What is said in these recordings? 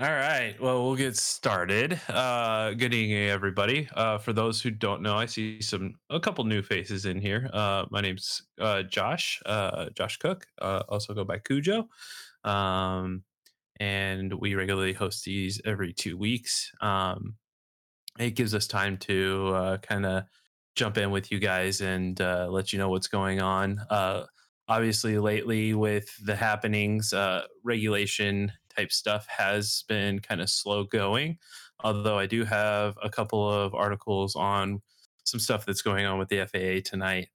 All right. Well, we'll get started. Uh, good evening, everybody. Uh, for those who don't know, I see some a couple new faces in here. Uh, my name's uh, Josh, uh, Josh Cook. Uh, also go by Cujo, um, and we regularly host these every two weeks. Um, it gives us time to uh, kind of jump in with you guys and uh, let you know what's going on. Uh, obviously, lately with the happenings, uh, regulation type stuff has been kind of slow going. Although I do have a couple of articles on some stuff that's going on with the FAA tonight.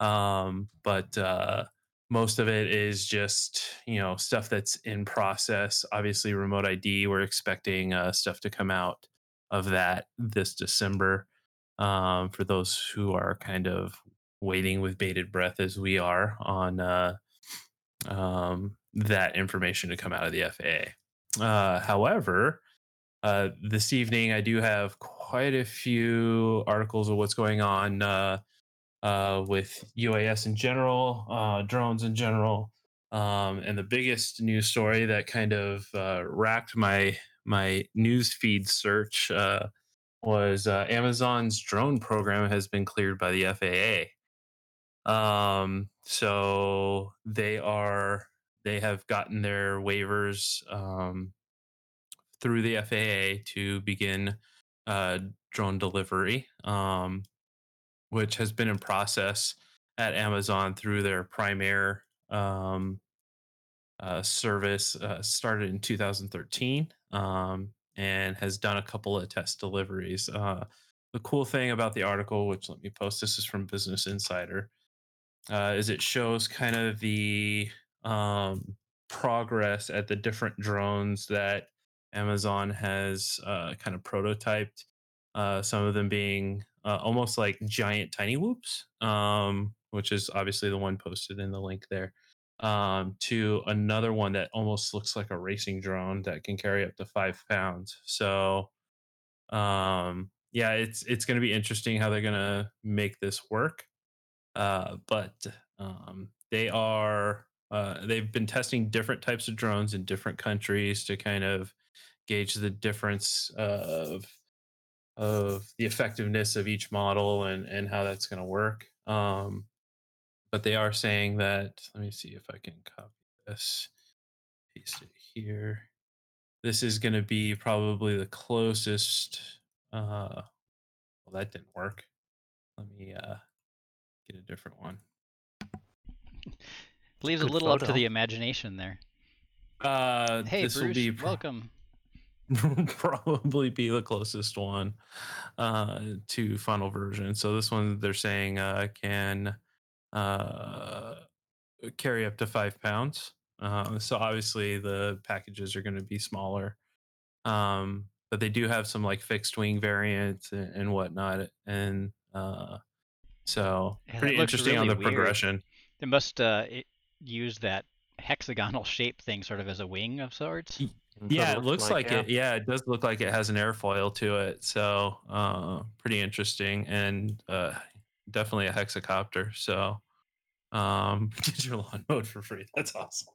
Um, but uh, most of it is just you know stuff that's in process. Obviously, remote ID. We're expecting uh, stuff to come out of that this December. Um, for those who are kind of waiting with bated breath, as we are on uh, um, that information to come out of the FAA. Uh, however, uh, this evening I do have quite a few articles of what's going on uh, uh with UAS in general, uh, drones in general, um, and the biggest news story that kind of uh, racked my my news feed search was Amazon's drone program has been cleared by the FAA. Um, so they are they have gotten their waivers um, through the FAA to begin uh, drone delivery, um, which has been in process at Amazon through their Prime Air um, uh, service. Uh, started in 2013 um, and has done a couple of test deliveries. Uh, the cool thing about the article, which let me post this is from Business Insider, uh, is it shows kind of the um, progress at the different drones that Amazon has uh, kind of prototyped. Uh, some of them being uh, almost like giant tiny whoops, um, which is obviously the one posted in the link there, um, to another one that almost looks like a racing drone that can carry up to five pounds. So, um, yeah, it's it's going to be interesting how they're going to make this work. Uh, but um, they are uh, they've been testing different types of drones in different countries to kind of gauge the difference of of the effectiveness of each model and and how that's going to work. Um, but they are saying that. Let me see if I can copy this, paste it here. This is going to be probably the closest. Uh, well, that didn't work. Let me uh, get a different one. Leaves a little photo. up to the imagination there. Uh, hey, this Bruce, will be pro- welcome. probably be the closest one uh, to final version. So this one they're saying uh, can uh, carry up to five pounds. Uh, so obviously the packages are going to be smaller, um, but they do have some like fixed wing variants and, and whatnot, and uh, so yeah, pretty interesting really on the weird. progression. They must uh, use that hexagonal shape thing sort of as a wing of sorts. Yeah, it looks like, like yeah. it. Yeah, it does look like it has an airfoil to it. So uh, pretty interesting and uh, definitely a hexacopter. So um, get your lawn mode for free. That's awesome.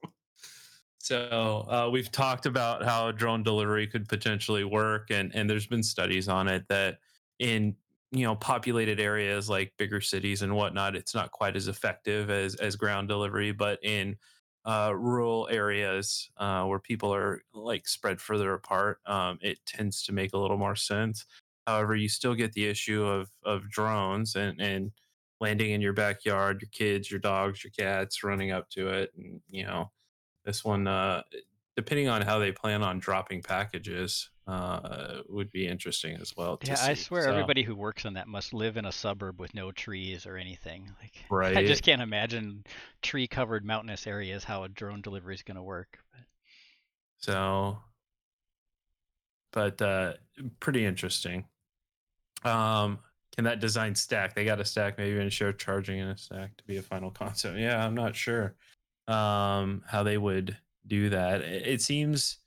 So uh, we've talked about how drone delivery could potentially work, and and there's been studies on it that in you know populated areas like bigger cities and whatnot it's not quite as effective as as ground delivery but in uh, rural areas uh, where people are like spread further apart um, it tends to make a little more sense. However you still get the issue of of drones and and landing in your backyard your kids your dogs your cats running up to it and you know this one uh, depending on how they plan on dropping packages uh, would be interesting as well. yeah, see. I swear so, everybody who works on that must live in a suburb with no trees or anything. Like, right. I just can't imagine tree-covered mountainous areas how a drone delivery is going to work. But... So, but uh, pretty interesting. Um, can that design stack? They got a stack, maybe even share charging in a stack to be a final concept. Yeah, I'm not sure um, how they would do that. It seems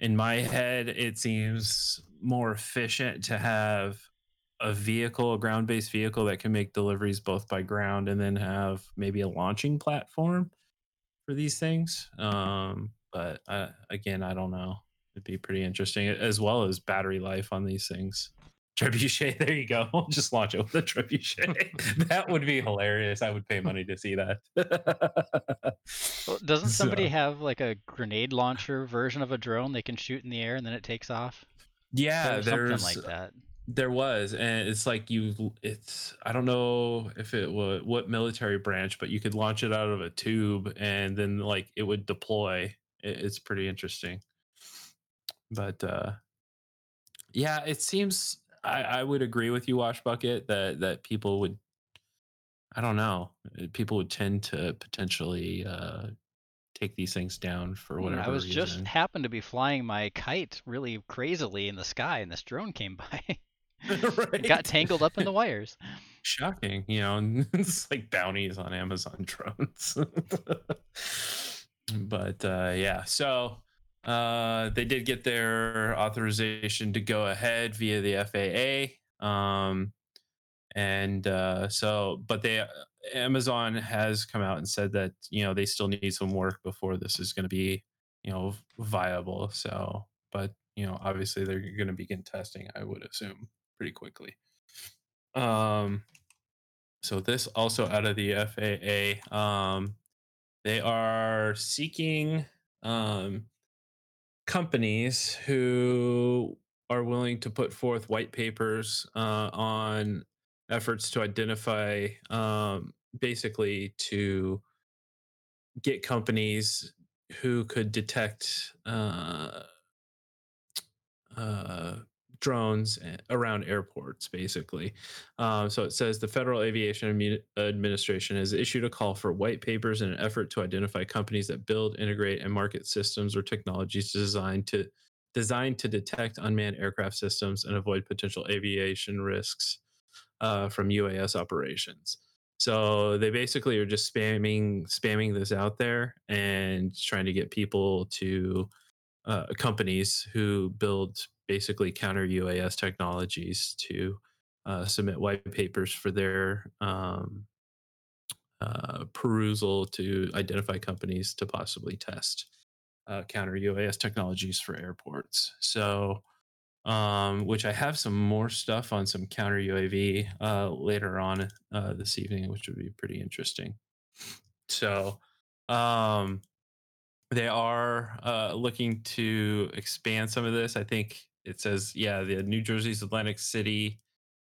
in my head, it seems more efficient to have a vehicle, a ground based vehicle that can make deliveries both by ground and then have maybe a launching platform for these things. Um, but uh, again, I don't know. it'd be pretty interesting, as well as battery life on these things. Trebuchet, there you go. We'll Just launch it with a trebuchet. that would be hilarious. I would pay money to see that. Well, doesn't somebody So- have like a grenade launcher version of a drone they can shoot in the air and then it takes off? yeah, There's something like that. There was, and it's like you. It's I don't know if it was what military branch, but you could launch it out of a tube, and then like it would deploy. It, it's pretty interesting. But uh yeah, it seems I, I would agree with you, Wash Bucket, that that people would. I don't know. uh, People would tend to potentially uh take these things down for Mm, whatever I was just happened to be flying my kite really crazily in the sky and this drone came by. right? Got tangled up in the wires. shocking you know and it's like bounties on amazon drones but uh yeah so uh they did get their authorization to go ahead via the faa um and uh so but they amazon has come out and said that you know they still need some work before this is going to be you know viable so but you know obviously they're going to begin testing i would assume pretty quickly um so this also out of the FAA. Um, they are seeking um, companies who are willing to put forth white papers uh, on efforts to identify, um, basically, to get companies who could detect uh, uh, drones around airports, basically. Um, so it says the Federal Aviation Administration has issued a call for white papers in an effort to identify companies that build, integrate, and market systems or technologies designed to designed to detect unmanned aircraft systems and avoid potential aviation risks uh, from UAS operations. So they basically are just spamming spamming this out there and trying to get people to uh, companies who build basically counter UAS technologies to uh, submit white papers for their um, uh, perusal to identify companies to possibly test uh, counter UAS technologies for airports. So, um, which I have some more stuff on some counter UAV uh, later on uh, this evening, which would be pretty interesting. So, um, they are uh, looking to expand some of this. I think it says, yeah, the New Jersey's Atlantic City,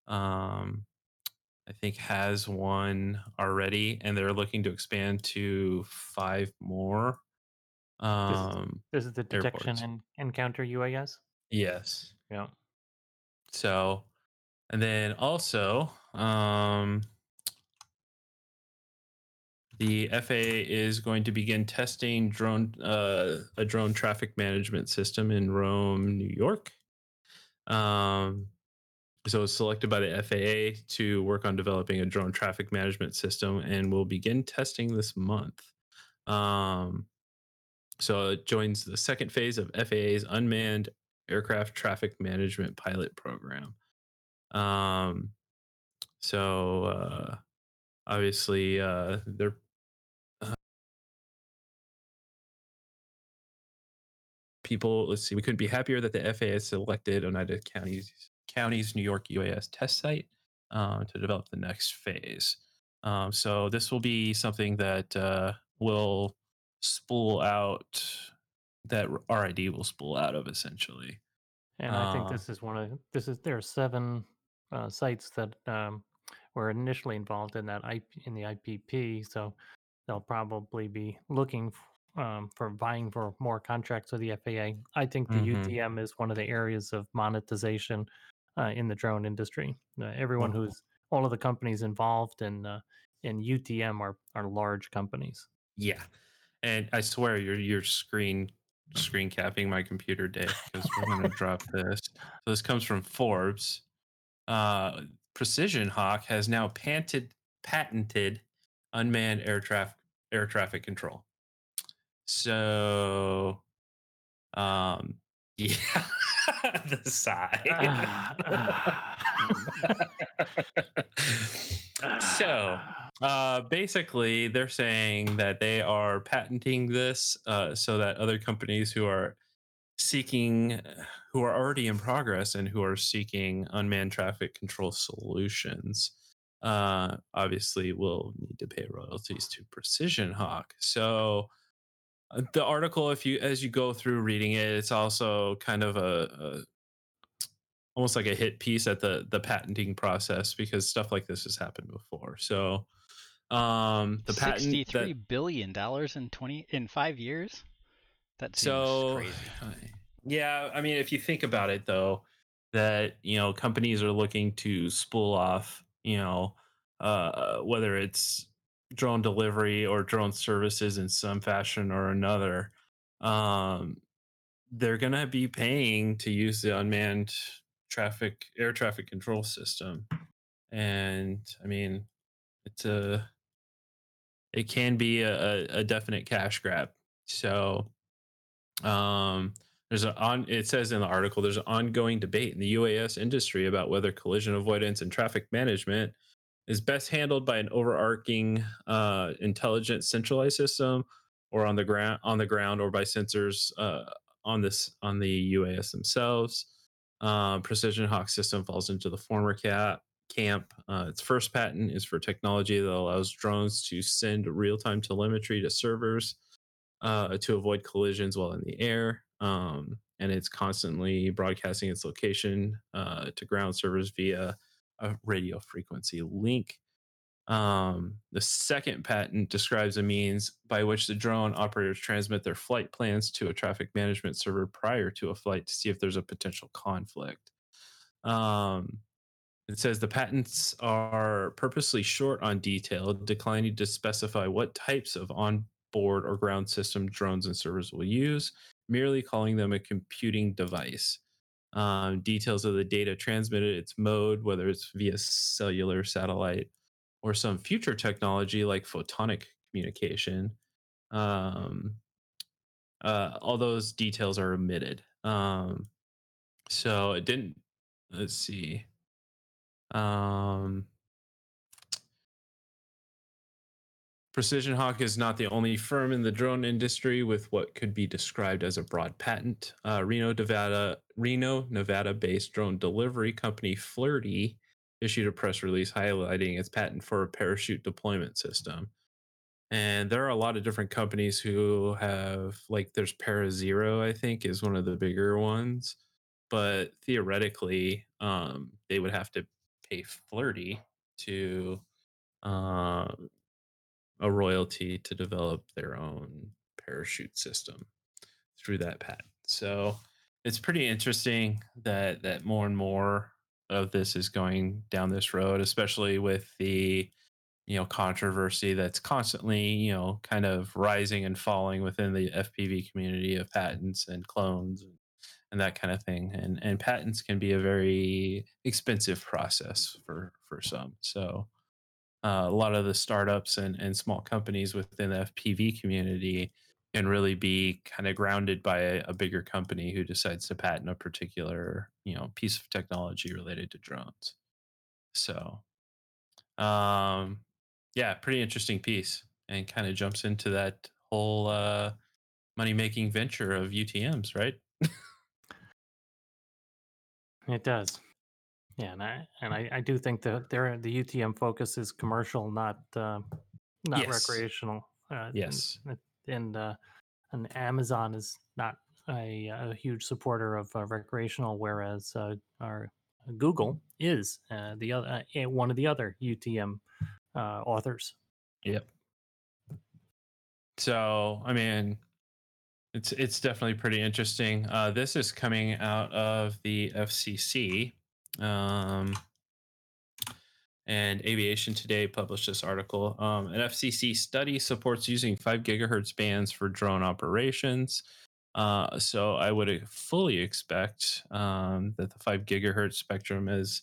um, I think has one already, and they're looking to expand to five more. Um, This is the detection airports. and encounter UAS. yes. Yeah. So, and then also, um, the FAA is going to begin testing drone uh, a drone traffic management system in Rome, New York. Um, so it's selected by the FAA to work on developing a drone traffic management system, and will begin testing this month. Um, so it joins the second phase of FAA's unmanned aircraft traffic management pilot program. Um, so uh, obviously uh, they're people. Let's see, we couldn't be happier that the FAA has selected Oneida County's County's New York UAS test site uh, to develop the next phase. Um, so this will be something that uh, will spool out that RID will spool out of essentially. And I think Uh, this is one of this is there are seven uh, sites that um, were initially involved in that IP, in the IPP. So they'll probably be looking um, for vying for more contracts with the FAA. I think the Mhm. UTM is one of the areas of monetization uh, in the drone industry. Uh, everyone Oh. who's all of the companies involved in uh, in UTM are are large companies. Yeah, and I swear you're you're screen screen capping my computer, Dave, because we're gonna drop this. So this comes from Forbes. Uh, Precision Hawk has now patented patented unmanned air traffic air traffic control. So, um, yeah, the sigh. so uh, basically, they're saying that they are patenting this uh, so that other companies who are seeking who are already in progress and who are seeking unmanned traffic control solutions uh, obviously will need to pay royalties to precision hawk so the article if you as you go through reading it it's also kind of a, a almost like a hit piece at the the patenting process because stuff like this has happened before so um the patent Sixty-three that, billion dollars in twenty in five years. That seems so crazy. yeah i mean if you think about it though that you know companies are looking to spool off you know uh whether it's drone delivery or drone services in some fashion or another um they're going to be paying to use the unmanned traffic air traffic control system. And i mean it's a it can be a, a- definite cash grab. So um there's an on it says in the article there's an ongoing debate in the uas industry about whether collision avoidance and traffic management is best handled by an overarching uh, intelligent centralized system or on the ground on the ground or by sensors uh, on this on the uas themselves uh, precision hawk system falls into the former cap camp uh, its first patent is for technology that allows drones to send real-time telemetry to servers uh, to avoid collisions while in the air. Um, and it's constantly broadcasting its location uh, to ground servers via a radio frequency link. Um, the second patent describes a means by which the drone operators transmit their flight plans to a traffic management server prior to a flight to see if there's a potential conflict. Um, it says the patents are purposely short on detail, declining to specify what types of onboard or ground system drones and servers will use, merely calling them a computing device. Um, details of the data transmitted, its mode, whether it's via cellular, satellite, or some future technology like photonic communication. Um, uh, all those details are omitted. Um, so it didn't. Let's see. Um, Precision Hawk is not the only firm in the drone industry with what could be described as a broad patent. Uh, Reno, Nevada, Reno, Nevada-based drone delivery company Flirtey issued a press release highlighting its patent for a parachute deployment system. And there are a lot of different companies who have, like, there's Parazero, I think, is one of the bigger ones. But theoretically, um, they would have to pay Flirtey to uh, a royalty to develop their own parachute system through that patent. So it's pretty interesting that that more and more of this is going down this road, especially with the you know controversy that's constantly you know kind of rising and falling within the FPV community of patents and clones and, and that kind of thing. And and patents can be a very expensive process for for some. So uh, a lot of the startups and, and small companies within the FPV community and really be kind of grounded by a, a, bigger company who decides to patent a particular you know piece of technology related to drones. So, um, yeah, pretty interesting piece, and kind of jumps into that whole uh, money making venture of UTM's, right? it does. Yeah, and I and I, I do think that there the UTM focus is commercial, not uh, not yes. recreational. Uh, yes, and and, uh, and Amazon is not a, a huge supporter of uh, recreational, whereas uh, our Google is uh, the other one of the other UTM authors. Yep. So I mean, it's it's definitely pretty interesting. this is coming out of the FCC. Um, and Aviation Today published this article. Um, an FCC study supports using 5 gigahertz bands for drone operations. Uh, so I would fully expect um, that the 5 gigahertz spectrum is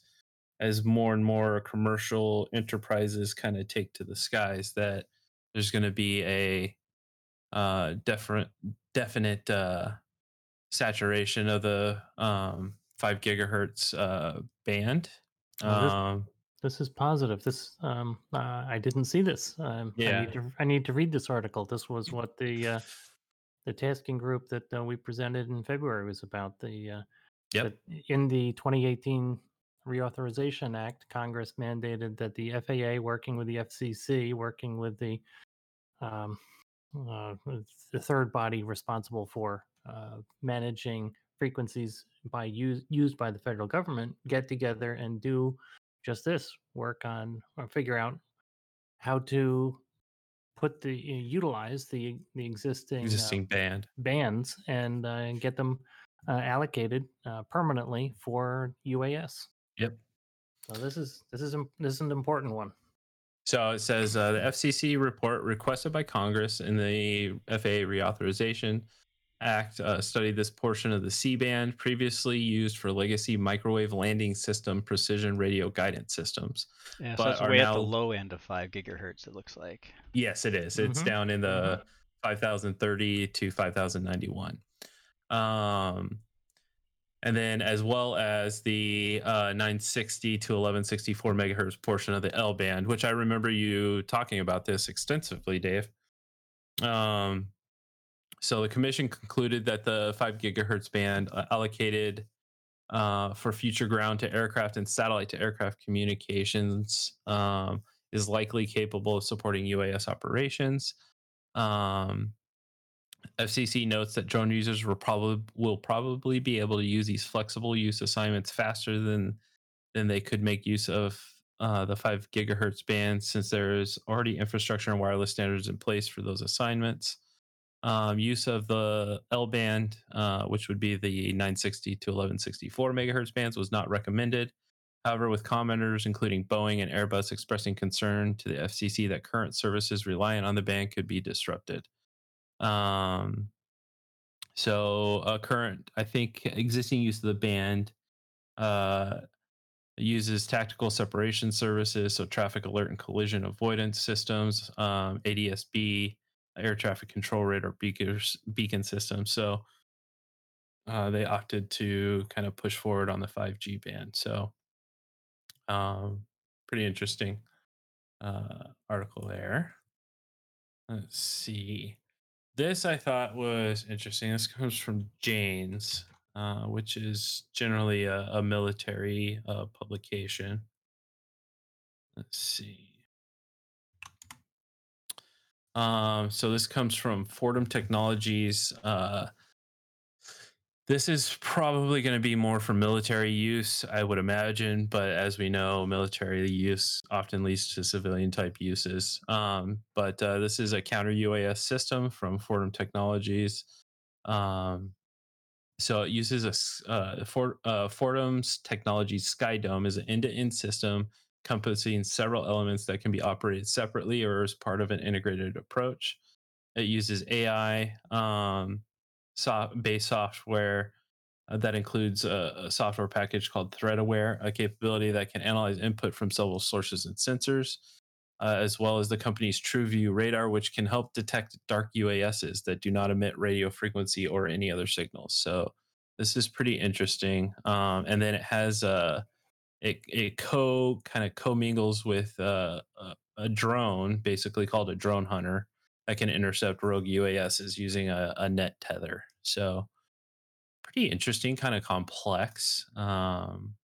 as more and more commercial enterprises kind of take to the skies that there's going to be a uh, definite definite uh, saturation of the um, five gigahertz uh, band. Oh, this, um, this, is positive. This um, uh, I didn't see this. Um, yeah, I need, to, I need to read this article. This was what the uh, the tasking group that uh, we presented in February was about. The uh, Yep. in the 2018 Reauthorization Act, Congress mandated that the FAA, working with the FCC, working with the um, uh, the third body responsible for uh, managing frequencies by use, used by the federal government, get together and do just this: work on or figure out how to put the utilize the the existing uh, Existing band. bands and uh, get them uh, allocated uh, permanently for UAS. Yep. So this is this is this is an important one. So it says uh, the FCC report requested by Congress in the FAA Reauthorization Act uh, studied this portion of the C band previously used for legacy microwave landing system precision radio guidance systems. Yeah, so But it's are way at now- the low end of five gigahertz. It looks like. Yes, it is. It's Mhm, down in the 5030 to 5091. Um, and then as well as the uh, 960 to 1164 megahertz portion of the L band, which I remember you talking about this extensively, Dave. Um, so the commission concluded that the 5 gigahertz band uh, allocated uh, for future ground to aircraft and satellite to aircraft communications um, is likely capable of supporting UAS operations. Um, FCC notes that drone users will probably will probably be able to use these flexible use assignments faster than than they could make use of uh, the five gigahertz band, since there is already infrastructure and wireless standards in place for those assignments. Um, use of the L band, uh, which would be the 960 to 1164 megahertz bands, was not recommended. However, with commenters, including Boeing and Airbus, expressing concern to the FCC that current services reliant on the band could be disrupted. Um, so, uh, current, I think, existing use of the band uh, uses tactical separation services, so traffic alert and collision avoidance systems, um, ADSB, air traffic control radar beacons, beacon system. So, uh, they opted to kind of push forward on the 5G band. So, um, pretty interesting uh, article there. Let's see. This I thought was interesting. This comes from Jane's, uh, which is generally a, a military uh, publication. Let's see. Um, so this comes from Fortem Technologies. Uh, this is probably going to be more for military use, I would imagine. But as we know, military use often leads to civilian type uses. Um, but uh, this is a counter UAS system from Fortem Technologies. Um, so it uses a uh, For, uh, Fortem's technology Skydome is an end-to-end system encompassing several elements that can be operated separately or as part of an integrated approach. It uses AI um, soft based software uh, that includes a, a software package called ThreatAware, a capability that can analyze input from several sources and sensors, uh, as well as the company's TrueView radar, which can help detect dark UASs that do not emit radio frequency or any other signals. So this is pretty interesting. Um, and then it has a it, it co kind of commingles with uh, a, a drone, basically called a drone hunter, that can intercept rogue UASs using a, a net tether. So pretty interesting, kind of complex. Um,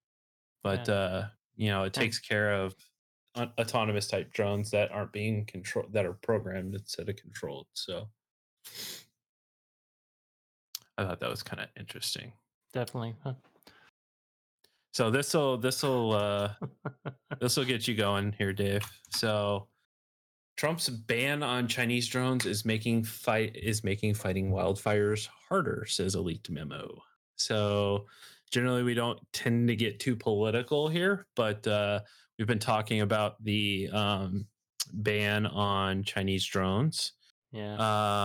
but Yeah. uh, you know, it takes care of autonomous type drones that aren't being controlled, that are programmed instead of controlled. So I thought that was kind of interesting. Definitely. So this will this will uh, this will get you going here, Dave. So Trump's ban on Chinese drones is making fight is making fighting wildfires harder, says a leaked memo. So generally we don't tend to get too political here, but uh, we've been talking about the um, ban on Chinese drones. Yeah.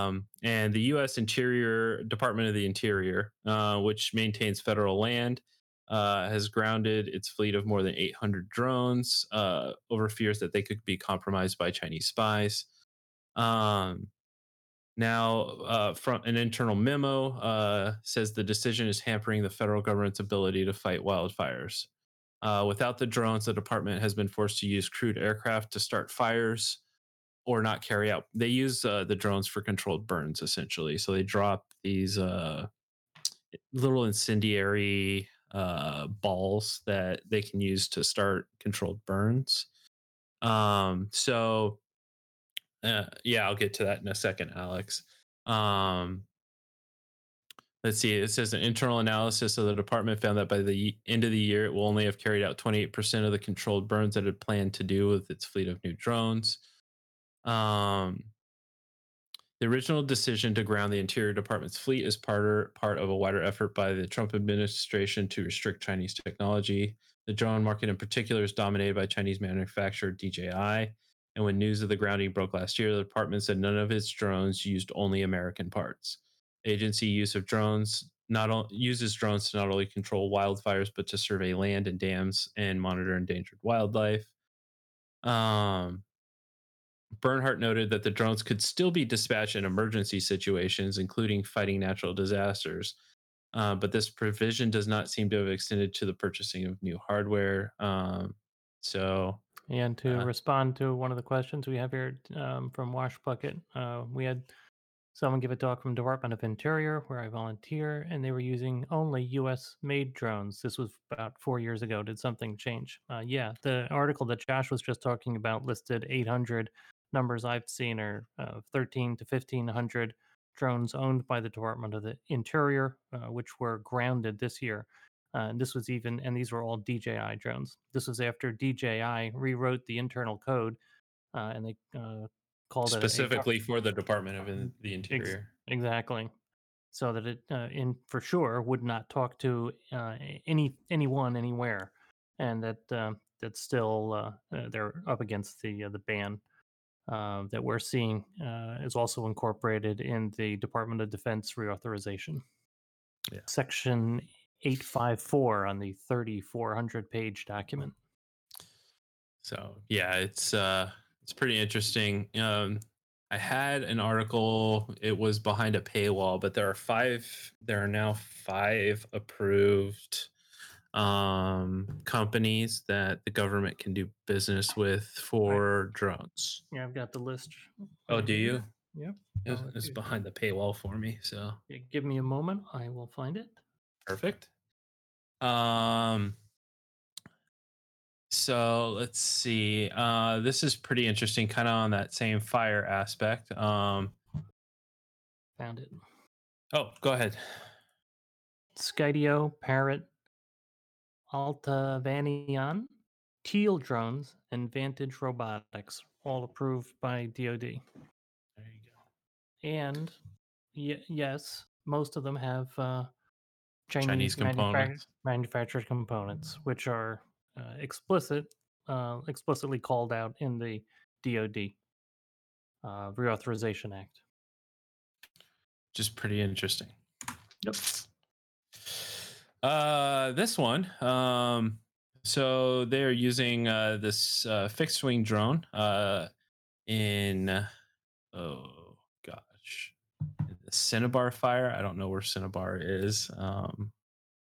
Um, and the U.S. Interior Department of the Interior, uh, which maintains federal land, uh, has grounded its fleet of more than 800 drones uh, over fears that they could be compromised by Chinese spies. Um, now, uh, from an internal memo uh, says the decision is hampering the federal government's ability to fight wildfires. Uh, without the drones, the department has been forced to use crewed aircraft to start fires. or not carry out. They use the drones for controlled burns essentially. So they drop these little incendiary uh, balls that they can use to start controlled burns. Um, so uh, yeah, I'll get to that in a second, Alex. Um, let's see. It says an internal analysis of the department found that by the end of the year, it will only have carried out 28% of the controlled burns that it planned to do with its fleet of new drones. Um, the original decision to ground the Interior Department's fleet is part, part of a wider effort by the Trump administration to restrict Chinese technology. The drone market, in particular, is dominated by Chinese manufacturer DJI. And when news of the grounding broke last year, the department said none of its drones used only American parts. Agency use of drones not o- uses drones to not only control wildfires but to survey land and dams and monitor endangered wildlife. Um, Bernhardt noted that the drones could still be dispatched in emergency situations, including fighting natural disasters. Uh, but this provision does not seem to have extended to the purchasing of new hardware. Um, so And to Uh, respond to one of the questions we have here um, from Wash Bucket, uh, we had someone give a talk from Department of Interior where I volunteer, and they were using only U.S. made drones. This was about four years ago. Did something change? Uh, yeah, the article that Josh was just talking about listed 800 numbers I've seen are uh, 13 to 1500 drones owned by the Department of the Interior, uh, which were grounded this year. Uh, and this was even, and these were all DJI drones. This was after DJI rewrote the internal code, uh, and they uh, called it a- a, specifically for the Department of the Ex- Interior. exactly, so that it, uh, in for sure, would not talk to uh, any anyone anywhere, and that uh, that's still they're up against the uh, the ban uh, that we're seeing uh, is also incorporated in the Department of Defense reauthorization. Yeah. Section 854 on the 3400 page document. So yeah, it's uh it's pretty interesting. Um I had an article, it was behind a paywall, but there are five there are now five approved um companies that the government can do business with for drones. Yeah, I've got the list. Oh, do you? Yep. It was, it was okay. behind the paywall for me, so give me a moment. I will find it. perfect. Um so let's see. Uh this is pretty interesting, kind of on that same fire aspect. Um Found it. oh, go ahead. Skydio, Parrot, Altavian, Teal Drones, and Vantage Robotics, all approved by DoD. There you go. And y- yes, most of them have uh, Chinese, Chinese components. manufactured components, which are uh, explicit, uh, explicitly called out in the DoD uh, Reauthorization Act. Just pretty interesting. Yep. Uh, this one. Um, so they're using uh, this uh, fixed wing drone uh, in oh gosh, the Cinnabar fire. I don't know where Cinnabar is. Um,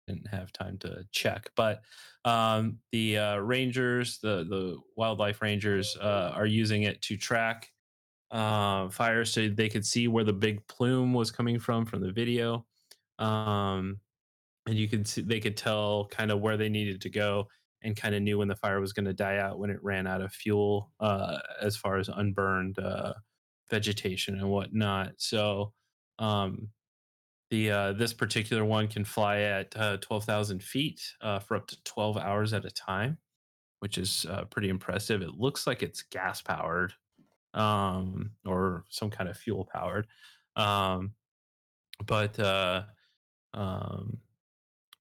didn't have time to check, but um, the uh, rangers, the the wildlife rangers, uh, are using it to track uh, fire so they could see where the big plume was coming from from the video. Um, and you could see they could tell kind of where they needed to go and kind of knew when the fire was going to die out when it ran out of fuel uh, as far as unburned uh, vegetation and whatnot. So um, the uh, this particular one can fly at uh, twelve thousand feet uh, for up to twelve hours at a time, which is uh, pretty impressive. It looks like it's gas powered um, or some kind of fuel powered, um, but um,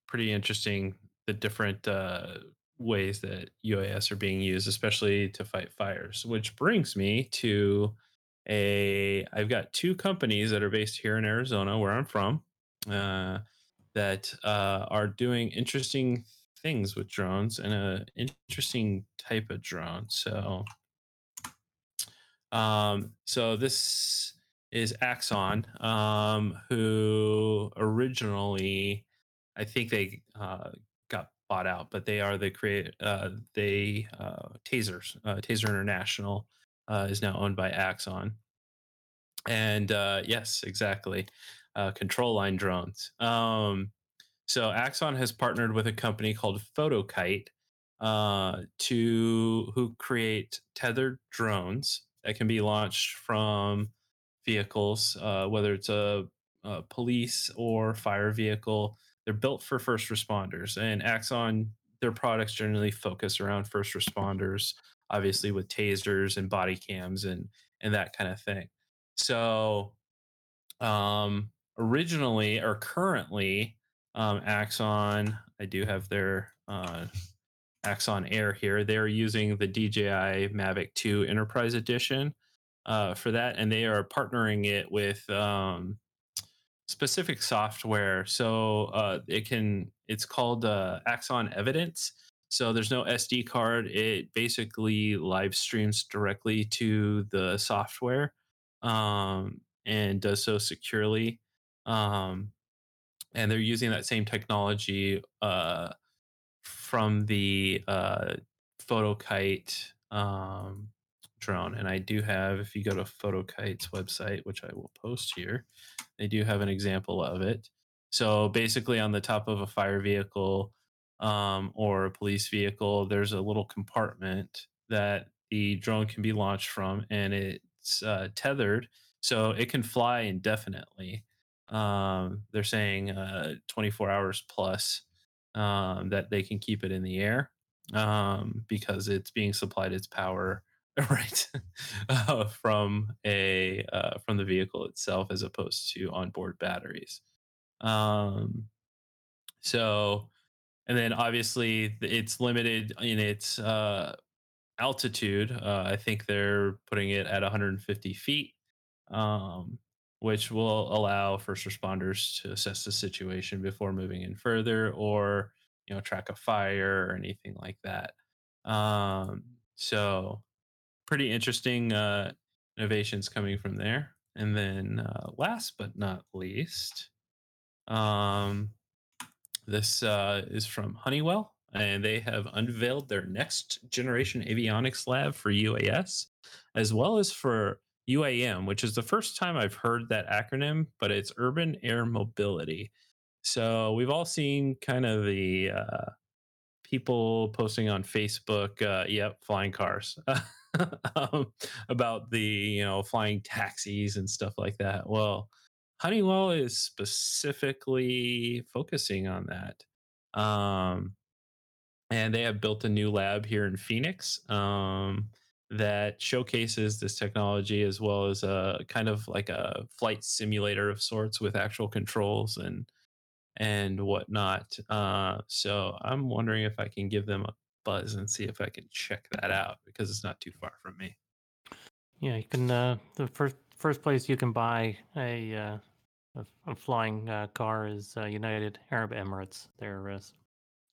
pretty interesting the different uh, ways that UAS are being used, especially to fight fires. Which brings me to a I've got two companies that are based here in Arizona, where I'm from, uh, that uh, are doing interesting things with drones and an interesting type of drone. So, um, so this is Axon, um, who originally, I think they uh, got bought out, but they are the create uh, they uh, tasers, uh, Taser International uh, is now owned by Axon. And uh, yes, exactly, control line drones. Um, so Axon has partnered with a company called Fotokite to who create tethered drones that can be launched from vehicles, whether it's a, a police or fire vehicle. They're built for first responders, and Axon their products generally focus around first responders, obviously with tasers and body cams and and that kind of thing. So, um, originally or currently, um, Axon, I do have their uh, Axon Air here. They're using the DJI Mavic 2 Enterprise Edition uh, for that, and they are partnering it with um, specific software. So uh, it can, it's called uh, Axon Evidence. So there's no SD card. It basically live streams directly to the software um, and does so securely. Um, and they're using that same technology uh, from the uh, Fotokite um, drone. And I do have, if you go to Fotokite's website, which I will post here, they do have an example of it. So basically, on the top of a fire vehicle um, or a police vehicle, there's a little compartment that the drone can be launched from, and it's uh, tethered so it can fly indefinitely. Um, they're saying uh, 24 hours plus um, that they can keep it in the air um, because it's being supplied its power right uh, from a uh, from the vehicle itself as opposed to onboard batteries. Um, so, and then obviously it's limited in its uh, altitude. Uh, I think they're putting it at 150 feet um, which will allow first responders to assess the situation before moving in further or you know track a fire or anything like that um, so pretty interesting uh, innovations coming from there and then uh, last but not least um, this uh, is from honeywell and they have unveiled their next generation avionics lab for uas as well as for UAM, which is the first time I've heard that acronym, but it's Urban Air Mobility. So we've all seen kind of the uh, people posting on Facebook, uh, yep, flying cars, um, about the you know flying taxis and stuff like that. Well, Honeywell is specifically focusing on that, um, and they have built a new lab here in Phoenix. Um, that showcases this technology as well as a kind of like a flight simulator of sorts with actual controls and and whatnot. Uh, so I'm wondering if I can give them a buzz and see if I can check that out because it's not too far from me. Yeah, you can. Uh, the first first place you can buy a uh, a, a, flying uh, car is uh, United Arab Emirates. They're uh,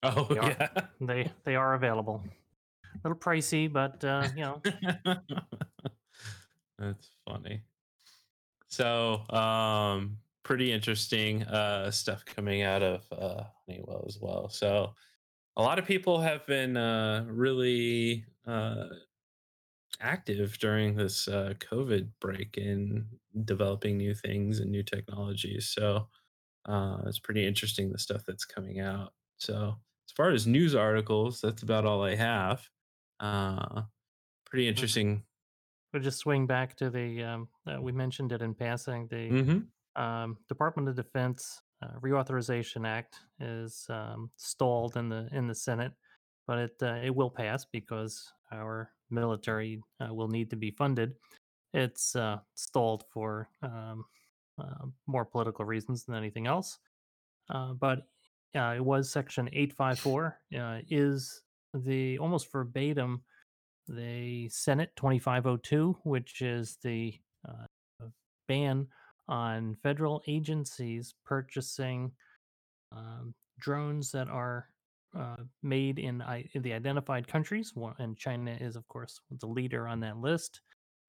oh they are, yeah, they they are available a little pricey, but uh, you know. That's funny. So, um, pretty interesting uh, stuff coming out of uh, Honeywell as well. So, a lot of people have been uh, really uh, active during this uh, COVID break in developing new things and new technologies. So, uh, it's pretty interesting the stuff that's coming out. So, as far as news articles, that's about all I have. Uh, pretty interesting. We'll just swing back to the um, uh, we mentioned it in passing. The Mm-hmm. um, Department of Defense uh, Reauthorization Act is um, stalled in the in the Senate, but it uh, it will pass because our military uh, will need to be funded. It's uh, stalled for um, uh, more political reasons than anything else. Uh, but it was Section 854 uh, is the almost verbatim the Senate 2502, which is the ban on federal agencies purchasing um, drones that are uh, made in, in, the identified countries, and China is, of course, the leader on that list.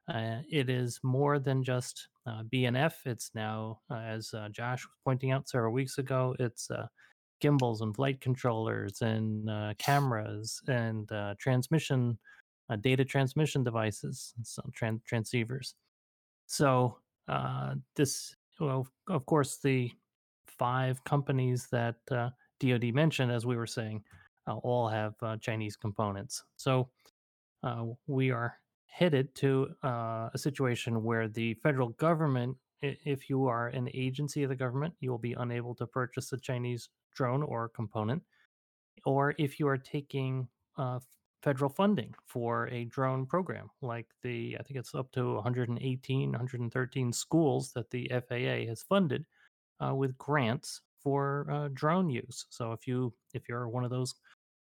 Uh, it is more than just uh, BNF. It's now, uh, as uh, Josh was pointing out several weeks ago, it's uh, gimbals and flight controllers and cameras and transmission data transmission devices, some tran- transceivers. So uh, this, well, of course, the five companies that uh, DoD mentioned, as we were saying, uh, all have uh, Chinese components. So uh, we are headed to uh, a situation where the federal government, if you are an agency of the government, you will be unable to purchase a Chinese drone or component. Or if you are taking federal funding for a drone program, like the, I think it's up to 118, 113 schools that the FAA has funded uh, with grants for uh, drone use. So if you if you're one of those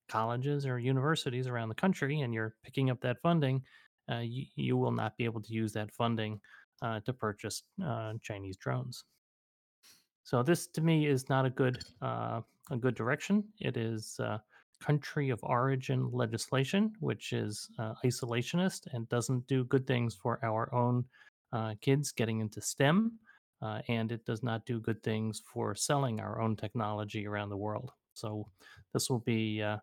colleges or universities around the country and you're picking up that funding, uh, you, will not be able to use that funding uh, to purchase uh, Chinese drones. So this to me is not a good uh, a good direction. It is country of origin legislation, which is uh, isolationist and doesn't do good things for our own uh, kids getting into STEM, uh, and it does not do good things for selling our own technology around the world. So this will be uh,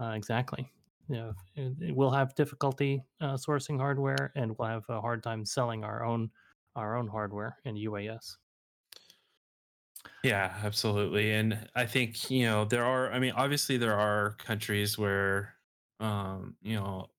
uh, exactly. You know, it, will have difficulty uh, sourcing hardware, and we'll have a hard time selling our own our own hardware in UAS. Yeah, absolutely. And I think, you know, there are, I mean, obviously there are countries where, um, you know,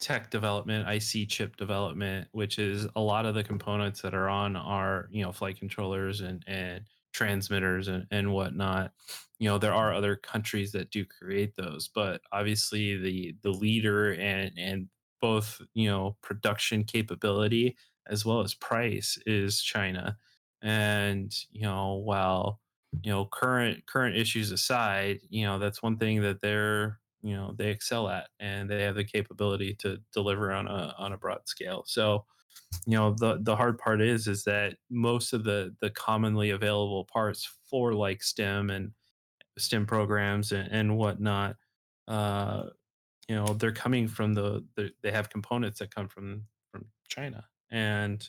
tech development, IC chip development, which is a lot of the components that are on our, you know, flight controllers and, and transmitters and, and whatnot. You know, there are other countries that do create those, but obviously the the leader and and both, you know, production capability as well as price is China. And, you know, while you know current current issues aside you know that's one thing that they're you know they excel at and they have the capability to deliver on a on a broad scale. So you know the the hard part is is that most of the the commonly available parts for like stem and stem programs and, and whatnot uh you know they're coming from the, the they have components that come from from china. And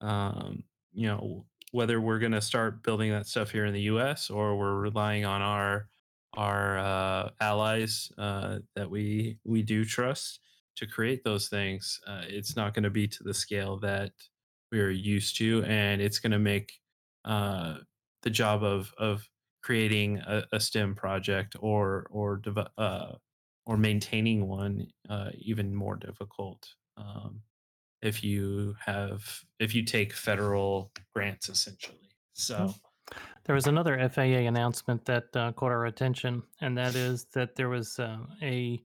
um, you know whether we're going to start building that stuff here in the U.S. or we're relying on our our uh, allies uh, that we we do trust to create those things. Uh, it's not going to be to the scale that we are used to, and it's going to make uh, the job of of creating a, a STEM project or or deve- uh, or maintaining one uh, even more difficult. Um, if you have if you take federal grants essentially so There was another FAA announcement that uh, caught our attention, and that is that there was uh, a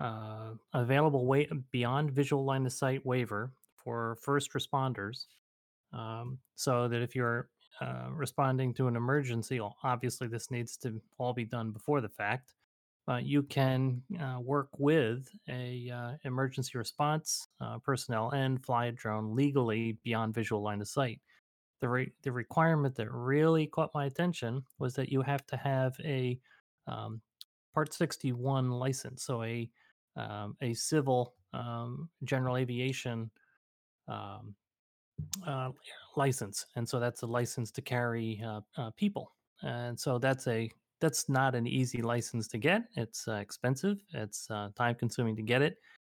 uh, available way beyond visual line of sight waiver for first responders. Um, so that if you're uh, responding to an emergency, obviously this needs to all be done before the fact. But you can uh, work with a uh, emergency response uh, personnel and fly a drone legally beyond visual line of sight. The re- the requirement that really caught my attention was that you have to have a um, Part 61 license, so a um, a civil um, general aviation um, uh, license, and so that's a license to carry uh, uh, people, and so that's a that's not an easy license to get. It's uh, expensive. It's uh, time consuming to get it,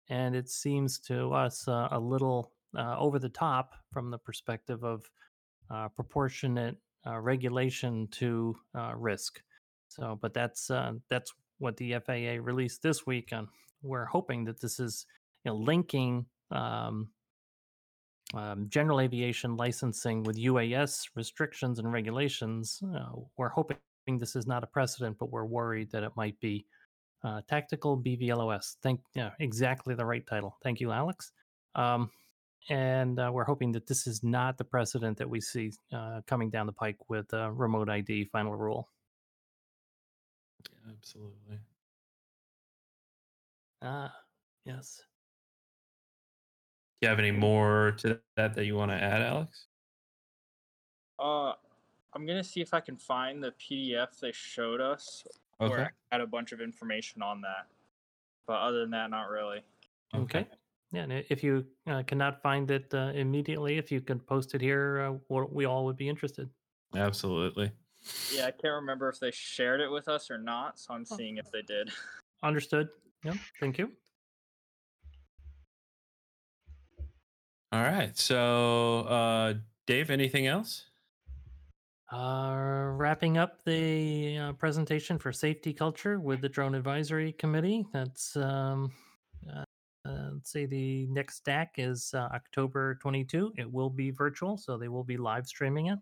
and it seems to us uh, a little uh, over the top from the perspective of uh, proportionate uh, regulation to risk. So, but that's that's what the FAA released this week. And we're hoping that this is you know, linking um, um, general aviation licensing with UAS restrictions and regulations. Uh, we're hoping this is not a precedent, but we're worried that it might be. Uh, tactical BVLOS. Thank yeah, exactly the right title. Thank you, Alex. Um, and uh, we're hoping that this is not the precedent that we see uh, coming down the pike with uh, remote ID final rule. Yeah, absolutely Ah, yes. do you have any more to that that you want to add alex Uh, I'm gonna see if I can find the PDF they showed us, okay. where I had a bunch of information on that. But other than that, not really. Okay. okay. Yeah, and if you uh, cannot find it uh, immediately, if you can post it here, uh, we all would be interested. Absolutely. Yeah, I can't remember if they shared it with us or not, so I'm seeing if they did. Understood. Yeah, thank you. All right. So, uh, Dave, anything else? Uh, wrapping up the uh, presentation for safety culture with the drone advisory committee. That's um, uh, uh, let's say the next DAC is uh, October 22. It will be virtual, so they will be live streaming it.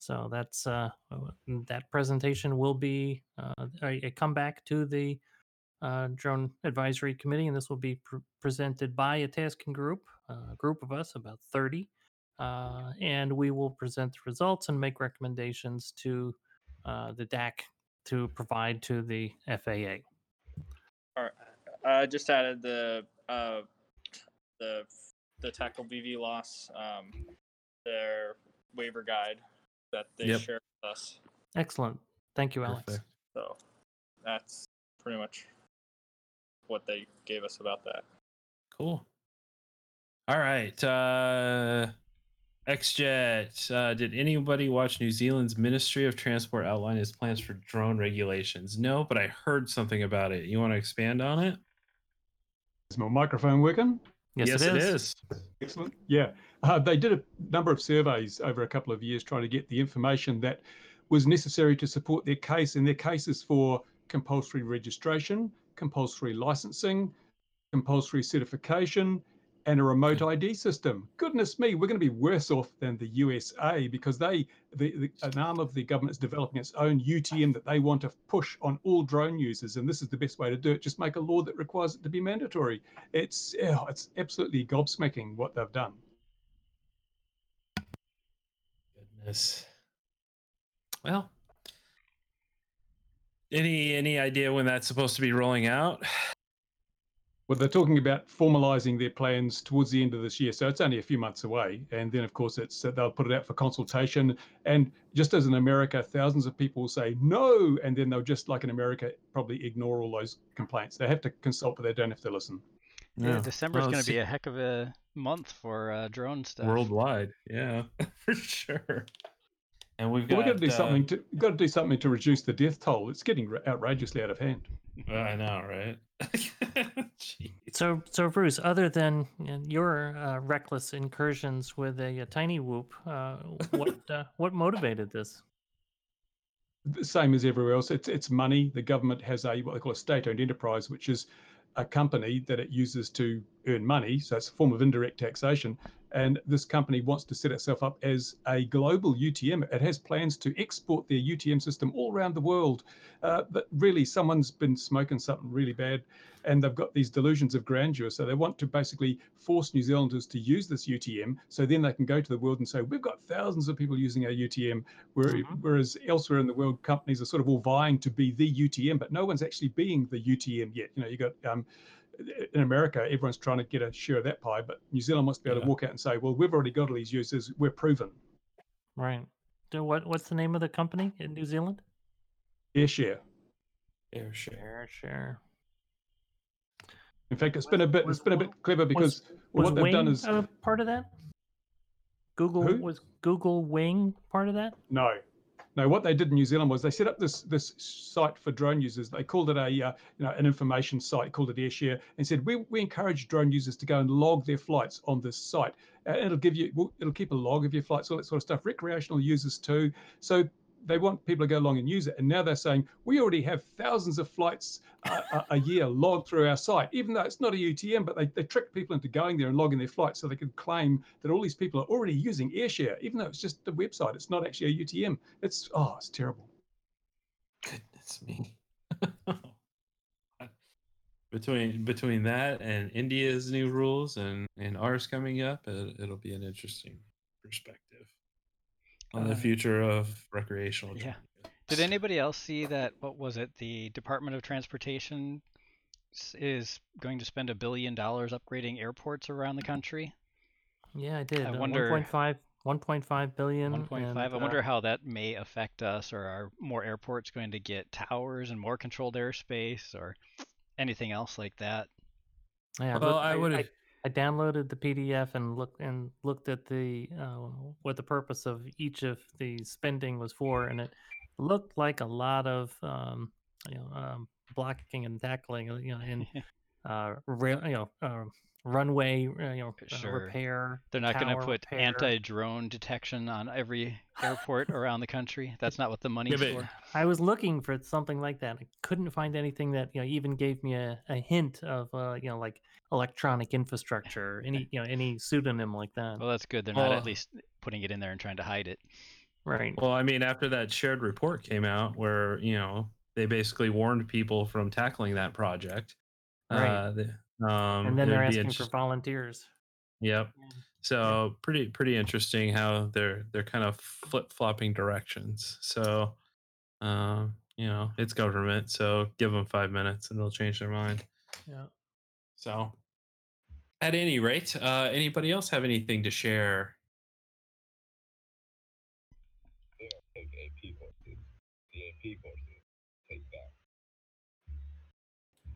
So that's uh, that presentation will be a, comeback to the drone advisory committee, and this will be pr- presented by a tasking group, a group of us, about 30 uh, and we will present the results and make recommendations to uh, the DAC to provide to the FAA. All right. I just added the uh, the the tactical BVLOS um, their waiver guide that they yep. shared with us. Excellent. Thank you, Alex. Perfect. So that's pretty much what they gave us about that. Cool. All right. Uh XJet, uh, did anybody watch New Zealand's Ministry of Transport outline its plans for drone regulations? No, but I heard something about it. You want to expand on it? Is my microphone working? Yes, yes it, is. it is. Excellent. Yeah. Uh, they did a number of surveys over a couple of years trying to get the information that was necessary to support their case, and their cases for compulsory registration, compulsory licensing, compulsory certification, and a remote ID system. Goodness me, we're going to be worse off than the USA because they, the, the, an arm of the government is developing its own UTM that they want to push on all drone users, and this is the best way to do it. Just make a law that requires it to be mandatory. It's oh, it's absolutely gobsmacking what they've done. Goodness. Well, any any idea when that's supposed to be rolling out? Well, they're talking about formalising their plans towards the end of this year, so it's only a few months away. And then, of course, it's uh, they'll put it out for consultation. And just as in America, thousands of people will say no, and then they'll just like in America probably ignore all those complaints. They have to consult, but they don't have to listen. Yeah, yeah December is going to be a heck of a month for uh, drone stuff worldwide. Yeah, for sure. And we've got, well, we've got to do uh, something to we've got to do something to reduce the death toll. It's getting outrageously out of hand. I know, right? so, so Bruce, other than your uh, reckless incursions with a, a tiny whoop, uh, what uh, what motivated this? The same as everywhere else. It's it's money. The government has a what they call a state-owned enterprise, which is a company that it uses to earn money. So it's a form of indirect taxation. And this company wants to set itself up as a global UTM. It has plans to export their UTM system all around the world. Uh, but really, someone's been smoking something really bad, and they've got these delusions of grandeur. So they want to basically force New Zealanders to use this UTM, so then they can go to the world and say, "We've got thousands of people using our UTM." Mm-hmm. Whereas elsewhere in the world, companies are sort of all vying to be the UTM, but no one's actually being the UTM yet. You know, you got um, in America, everyone's trying to get a share of that pie, but New Zealand must be able yeah. to walk out and say, "Well, we've already got all these users. We're proven." Right. So what what's the name of the company in New Zealand? AirShare. AirShare. AirShare. In fact, it's been a bit. It's been a bit clever because was, what they've Wing done is part of that. Google Who? was Google Wing part of that. No, no, what they did in New Zealand was they set up this this site for drone users. They called it a uh, you know an information site, called it AirShare, and said we we encourage drone users to go and log their flights on this site. Uh, it'll give you it'll keep a log of your flights, all that sort of stuff. Recreational users too. So they want people to go along and use it. And now they're saying we already have thousands of flights a, a, year logged through our site, even though it's not a UTM, but they, they trick people into going there and logging their flights so they can claim that all these people are already using AirShare, even though it's just the website. It's not actually a UTM. It's, oh, it's terrible. Goodness me. between between that and India's new rules and, and ours coming up, it, it'll be an interesting perspective on the uh, future of recreational. Yeah. Did anybody else see that? What was it? The Department of Transportation is going to spend a billion dollars upgrading airports around the country. Yeah, I did. I uh, wonder 1.5 1.5 billion. 1.5. I wonder uh, how that may affect us, or are more airports going to get towers and more controlled airspace, or anything else like that? Yeah, well, I, I would. I downloaded the PDF and looked and looked at the uh, what the purpose of each of the spending was for, and it looked like a lot of um, you know um, blocking and tackling, uh, you know, and uh, rail, you know, uh, runway, uh, you know, uh, Sure. repair. They're not going to put repair. anti-drone detection on every airport around the country. That's not what the money's but- for. I was looking for something like that. I couldn't find anything that you know even gave me a, a hint of uh, you know like electronic infrastructure, any you know any pseudonym like that. Well, that's good. They're not Well- at least putting it in there and trying to hide it. right. Well, I mean, after that shared report came out, where you know they basically warned people from tackling that project, Right. uh, the- um, and then it they're asking interest- for volunteers. Yep. So pretty pretty interesting how they're they're kind of flip flopping directions. So, um, you know, it's government, so give them five minutes and they'll change their mind. Yeah. So, at any rate, uh, anybody else have anything to share? they don't take The AP courses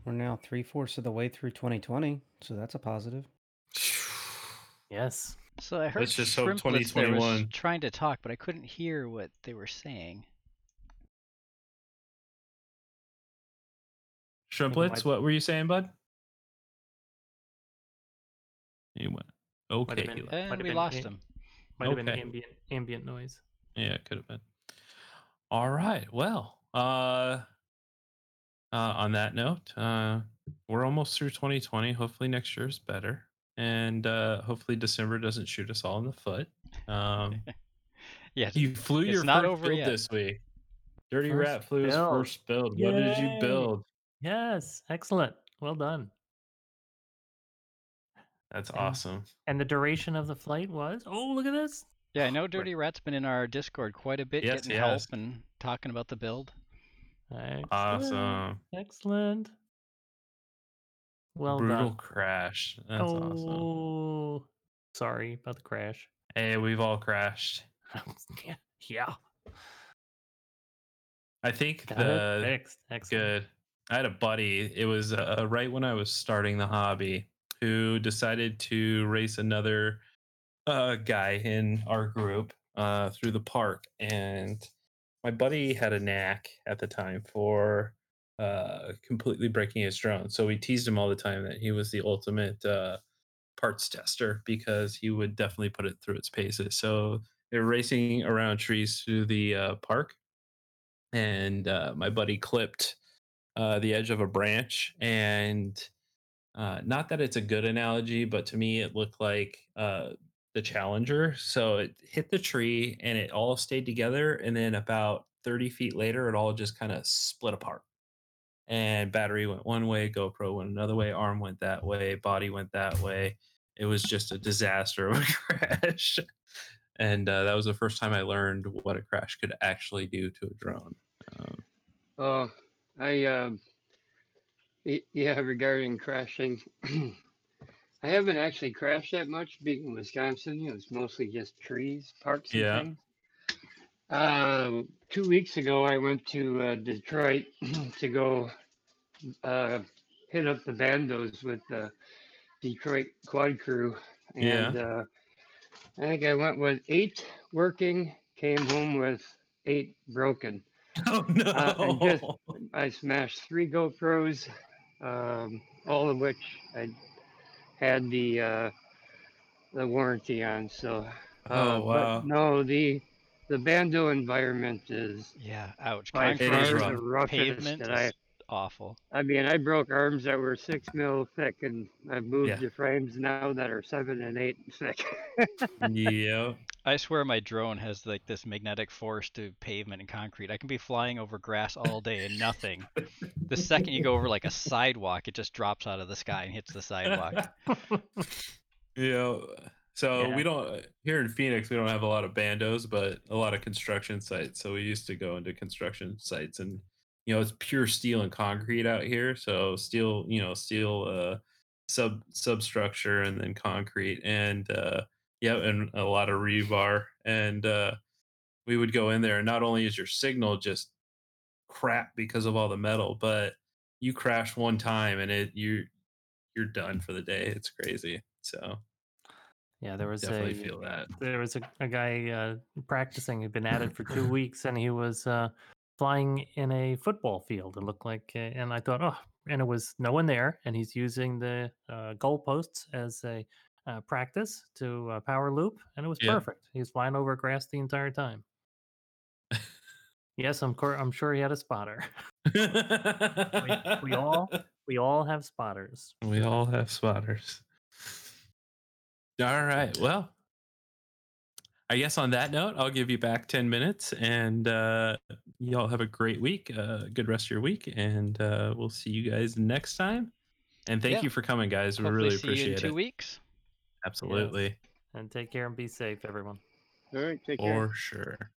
We're now three fourths of the way through 2020, so that's a positive. Yes. So I heard Let's just hope Shrimplets there was 2021 trying to talk, but I couldn't hear what they were saying. Shrimplets, what were you saying, bud? You went Might have okay. been- he. And Might have we been lost it. him. Might have been ambient ambient noise. Yeah, it could have been. All right. Well, uh, uh, on that note, uh, we're almost through 2020. Hopefully next year is better, and uh, hopefully December doesn't shoot us all in the foot. Um, Yeah, you flew your not first over build yet. this week. Dirty First Rat flew his first build. What did you build? Yes, excellent. Well done. That's And- awesome. And the duration of the flight was? Oh, look at this. yeah. I know Dirty Rat's been in our Discord quite a bit, Yes, getting he help and talking about the build. Excellent. Awesome. Excellent. Well done. Brutal done. crash. That's oh, awesome. sorry about the crash. Hey, we've all crashed. yeah. I think Got the fixed. Excellent. Good. I had a buddy. It was uh, right when I was starting the hobby who decided to race another uh, guy in our group uh, through the park, and my buddy had a knack at the time for uh, completely breaking his drone. So we teased him all the time that he was the ultimate uh, parts tester because he would definitely put it through its paces. So they were racing around trees through the uh, park, and uh, my buddy clipped uh, the edge of a branch and uh, not that it's a good analogy but to me it looked like the challenger so it hit the tree and it all stayed together and then about 30 feet later it all just kind of split apart. And battery went one way gopro went another way arm went that way body went that way. It was just a disaster of a crash and uh, that was the first time i learned what a crash could actually do to a drone. Um, Oh, I, um, yeah, regarding crashing, I haven't actually crashed that much being in Wisconsin. It was mostly just trees, parks, and Yeah. things. Um, two weeks ago, I went to uh, Detroit to go uh, hit up the bandos with the Detroit Quad Crew, Yeah. and uh, I think I went with eight working, came home with eight broken. Oh no! Uh, and just- I smashed three GoPros, um, all of which I had the uh, the warranty on. So, uh, Oh, but wow. no, the the bando environment is Yeah, ouch. by It Concrete is far rough. the roughest pavement that I. awful. I mean, I broke arms that were six mil thick, and I've moved Yeah. to frames now that are seven and eight thick. yeah. I swear my drone has like this magnetic force to pavement and concrete. I can be flying over grass all day and nothing. the second you go over like a sidewalk, it just drops out of the sky and hits the sidewalk. You know, so Yeah. we don't here in Phoenix. We don't have a lot of bandos, but a lot of construction sites. So we used to go into construction sites, and you know, it's pure steel and concrete out here. So steel, you know, steel uh, sub substructure, and then concrete, and uh, yeah, and a lot of rebar. And uh, we would go in there, and not only is your signal just crap because of all the metal, but you crash one time, and it you you're done for the day. It's crazy. So yeah, there was definitely a feel that. there was a, a guy uh, practicing. He'd been at it for two weeks, and he was uh, flying in a football field. It looked like, and I thought, oh, and it was no one there, and he's using the uh, goalposts as a uh, practice to uh, power loop, and it was Yeah. perfect. He was flying over grass the entire time. yes, I'm cor- I'm sure he had a spotter. we all we all have spotters. We all have spotters. All right. Well, I guess on that note, I'll give you back 10 minutes and uh, y'all have a great week. Uh, good rest of your week. And uh, we'll see you guys next time. And thank Yeah. you for coming, guys. We Hopefully really see you in appreciate two it. weeks. Absolutely. And take care and be safe, everyone. All right, take care. For sure.